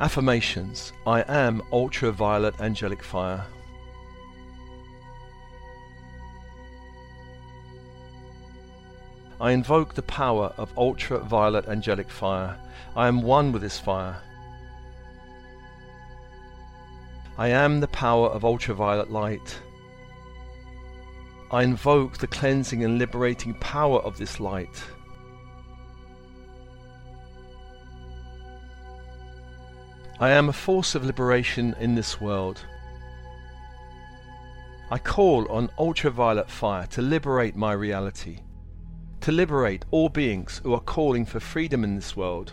Affirmations I am ultraviolet angelic fire. I invoke the power of ultraviolet angelic fire. I am one with this fire. I am the power of ultraviolet light. I invoke the cleansing and liberating power of this light. I am a force of liberation in this world. I call on ultraviolet fire to liberate my reality, to liberate all beings who are calling for freedom in this world.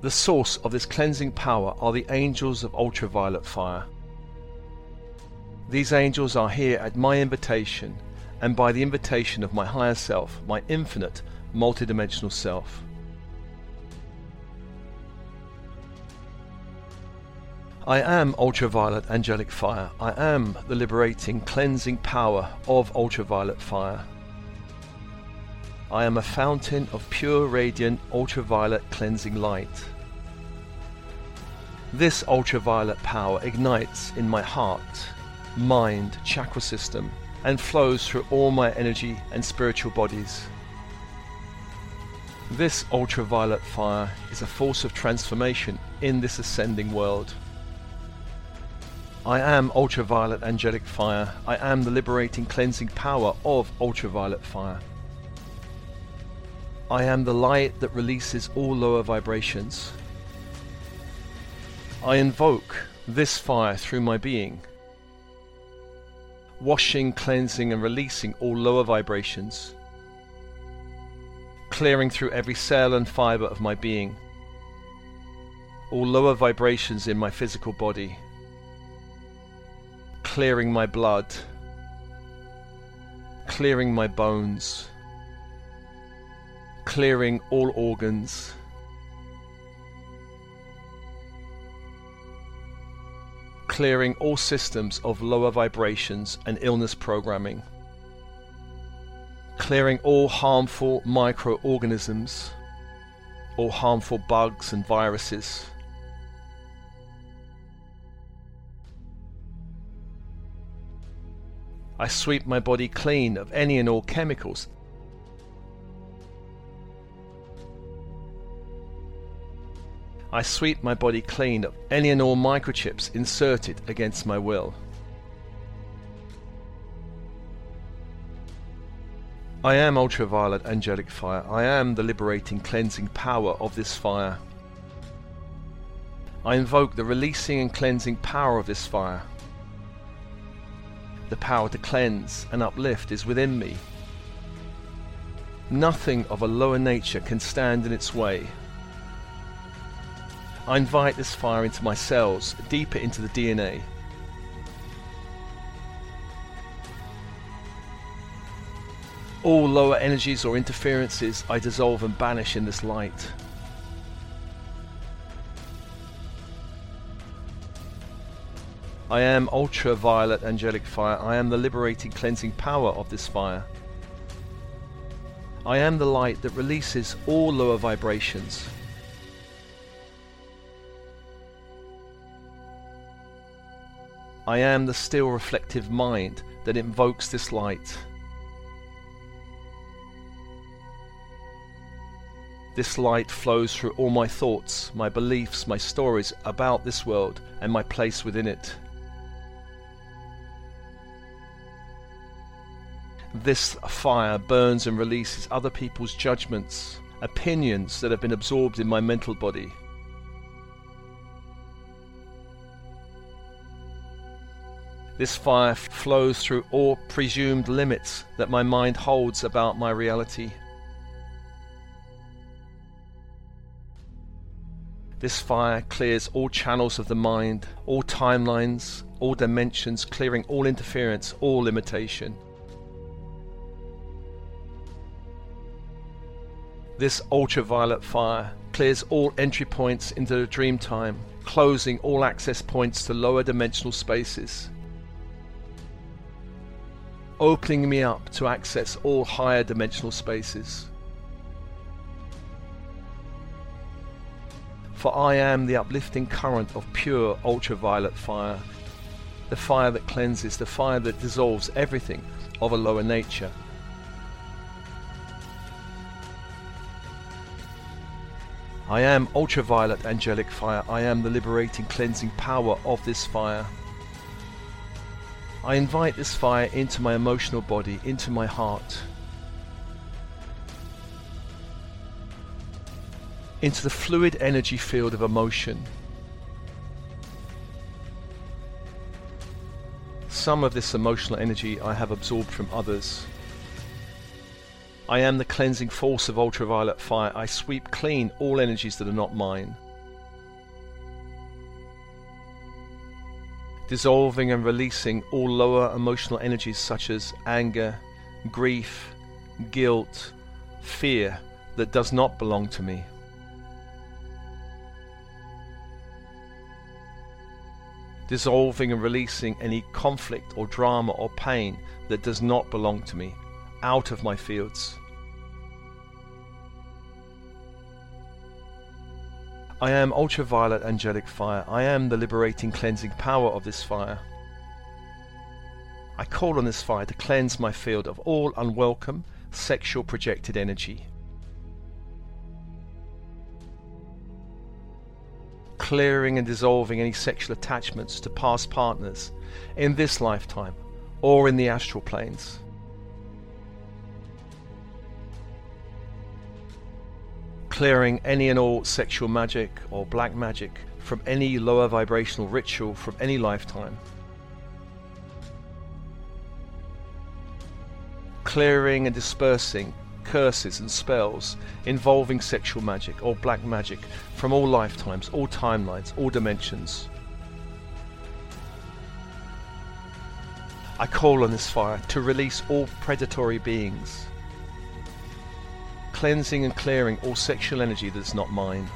The source of this cleansing power are the angels of ultraviolet fire. These angels are here at my invitation and by the invitation of my higher self, my infinite multidimensional self. I am ultraviolet angelic fire. I am the liberating, cleansing power of ultraviolet fire. I am a fountain of pure, radiant, ultraviolet cleansing light. This ultraviolet power ignites in my heart, mind, chakra system, and flows through all my energy and spiritual bodies. This ultraviolet fire is a force of transformation in this ascending world. I am ultraviolet angelic fire. I am the liberating cleansing power of ultraviolet fire. I am the light that releases all lower vibrations. I invoke this fire through my being, washing, cleansing, and releasing all lower vibrations, clearing through every cell and fiber of my being, all lower vibrations in my physical body clearing my blood, clearing my bones, clearing all organs. Clearing all systems of lower vibrations and illness programming. Clearing all harmful microorganisms, all harmful bugs and viruses I sweep my body clean of any and all chemicals. I sweep my body clean of any and all microchips inserted against my will. I am ultraviolet angelic fire. I am the liberating, cleansing power of this fire. I invoke the releasing and cleansing power of this fire. The power to cleanse and uplift is within me. Nothing of a lower nature can stand in its way. I invite this fire into my cells, deeper into the DNA. All lower energies or interferences I dissolve and banish in this light. I am ultraviolet angelic fire. I am the liberating, cleansing power of this fire. I am the light that releases all lower vibrations. I am the still reflective mind that invokes this light. This light flows through all my thoughts, my beliefs, my stories about this world, and my place within it. This fire burns and releases other people's judgments, opinions that have been absorbed in my mental body. This fire flows through all presumed limits that my mind holds about my reality. This fire clears all channels of the mind, all timelines, all dimensions, clearing all interference, all limitation. This ultraviolet fire clears all entry points into the dream time, closing all access points to lower dimensional spaces, opening me up to access all higher dimensional spaces. for I am the uplifting current of pure ultraviolet fire, the fire that cleanses, the fire that dissolves everything of a lower nature. I am ultraviolet angelic fire. I am the liberating, cleansing power of this fire. I invite this fire into my emotional body, into my heart. into the fluid energy field of emotion. Some of this emotional energy I have absorbed from others. I am the cleansing force of ultraviolet fire. I sweep clean all energies that are not mine. Dissolving and releasing all lower emotional energies such as anger, grief, guilt, fear that does not belong to me. dissolving and releasing any conflict or drama or pain that does not belong to me out of my fields. I am ultraviolet angelic fire. I am the liberating cleansing power of this fire. I call on this fire to cleanse my field of all unwelcome sexual projected energy. clearing and dissolving any sexual attachments to past partners in this lifetime or in the astral planes. Clearing any and all sexual magic or black magic from any lower vibrational ritual from any lifetime. Clearing and dispersing curses and spells involving sexual magic or black magic from all lifetimes, all timelines, all dimensions. I call on this fire to release all predatory beings, cleansing and clearing all sexual energy that is not mine.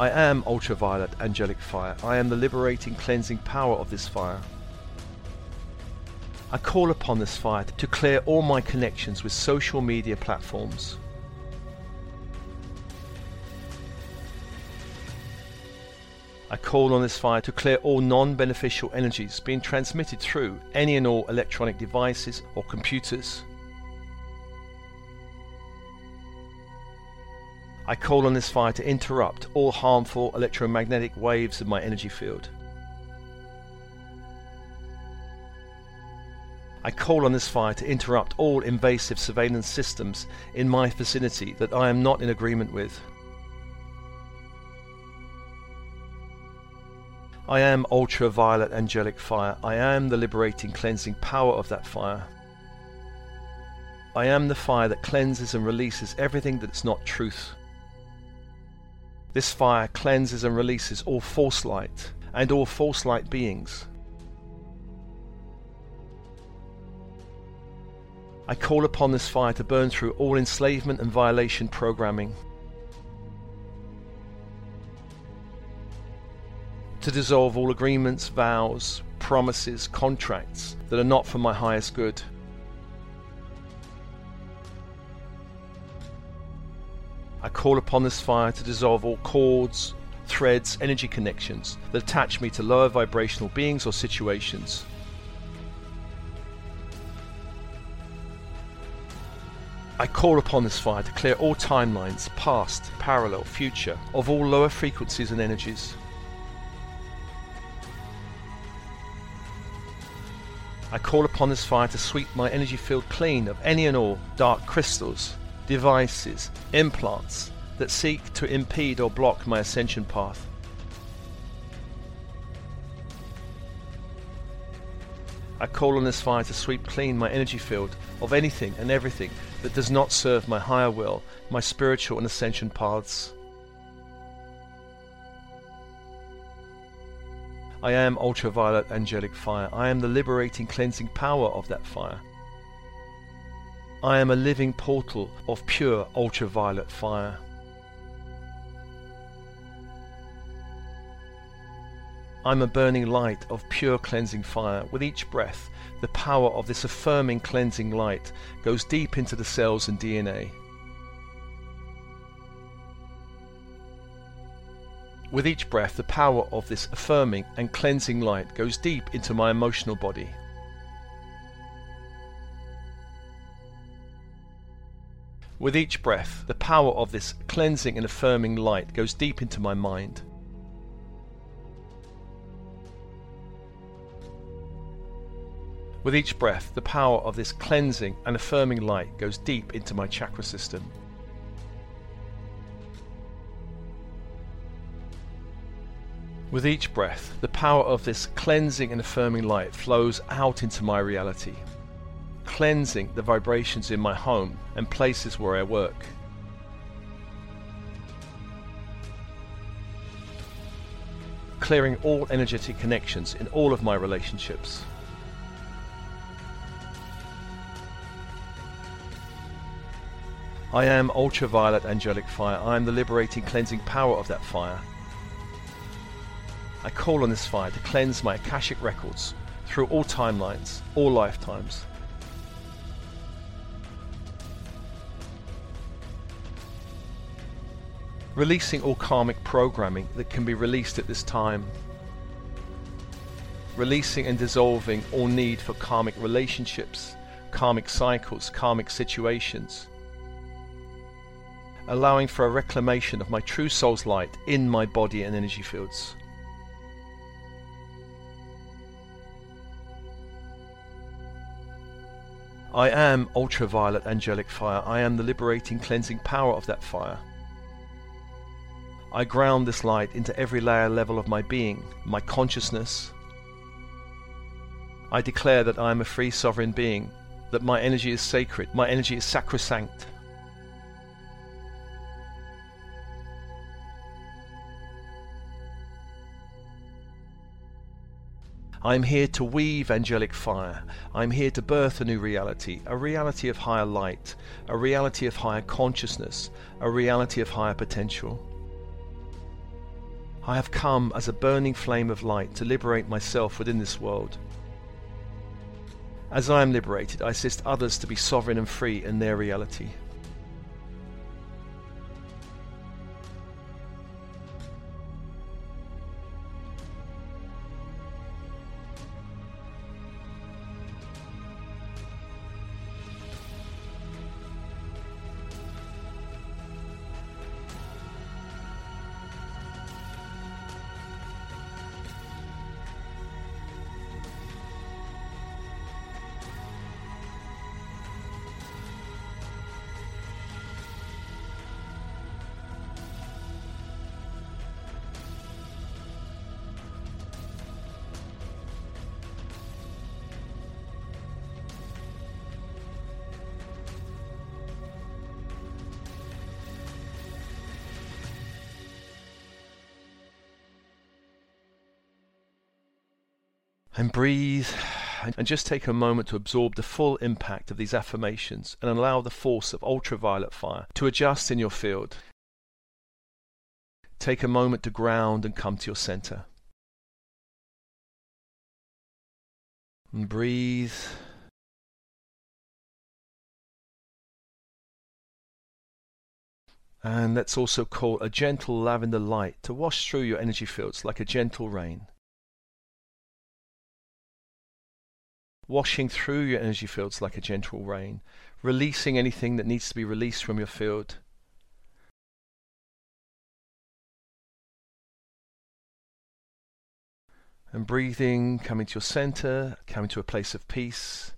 I am ultraviolet angelic fire. I am the liberating, cleansing power of this fire. I call upon this fire to clear all my connections with social media platforms. I call on this fire to clear all non-beneficial energies being transmitted through any and all electronic devices or computers. I call on this fire to interrupt all harmful electromagnetic waves of my energy field. I call on this fire to interrupt all invasive surveillance systems in my vicinity that I am not in agreement with. I am ultraviolet angelic fire. I am the liberating, cleansing power of that fire. I am the fire that cleanses and releases everything that's not truth. This fire cleanses and releases all false light and all false light beings. I call upon this fire to burn through all enslavement and violation programming. To dissolve all agreements, vows, promises, contracts that are not for my highest good. I call upon this fire to dissolve all cords, threads, energy connections that attach me to lower vibrational beings or situations. I call upon this fire to clear all timelines, past, parallel, future, of all lower frequencies and energies. I call upon this fire to sweep my energy field clean of any and all dark crystals, devices, implants that seek to impede or block my ascension path. I call on this fire to sweep clean my energy field of anything and everything that does not serve my higher will, my spiritual and ascension paths. I am ultraviolet angelic fire. I am the liberating, cleansing power of that fire. I am a living portal of pure ultraviolet fire. I'm a burning light of pure cleansing fire. With each breath, the power of this affirming cleansing light goes deep into the cells and DNA. With each breath, the power of this affirming and cleansing light goes deep into my emotional body. With each breath, the power of this cleansing and affirming light goes deep into my mind. With each breath, the power of this cleansing and affirming light goes deep into my chakra system. With each breath, the power of this cleansing and affirming light flows out into my reality, cleansing the vibrations in my home and places where I work. Clearing all energetic connections in all of my relationships. I am ultraviolet angelic fire. I am the liberating, cleansing power of that fire. I call on this fire to cleanse my Akashic records through all timelines, all lifetimes. Releasing all karmic programming that can be released at this time. Releasing and dissolving all need for karmic relationships, karmic cycles, karmic situations allowing for a reclamation of my true soul's light in my body and energy fields. I am ultraviolet angelic fire. I am the liberating, cleansing power of that fire. I ground this light into every layer level of my being, my consciousness. I declare that I am a free sovereign being, that my energy is sacred, my energy is sacrosanct. I am here to weave angelic fire. I am here to birth a new reality, a reality of higher light, a reality of higher consciousness, a reality of higher potential. I have come as a burning flame of light to liberate myself within this world. As I am liberated, I assist others to be sovereign and free in their reality. And breathe and just take a moment to absorb the full impact of these affirmations and allow the force of ultraviolet fire to adjust in your field. Take a moment to ground and come to your center. And breathe. And let's also call a gentle lavender light to wash through your energy fields like a gentle rain. Washing through your energy fields like a gentle rain, releasing anything that needs to be released from your field. And breathing, coming to your center, coming to a place of peace.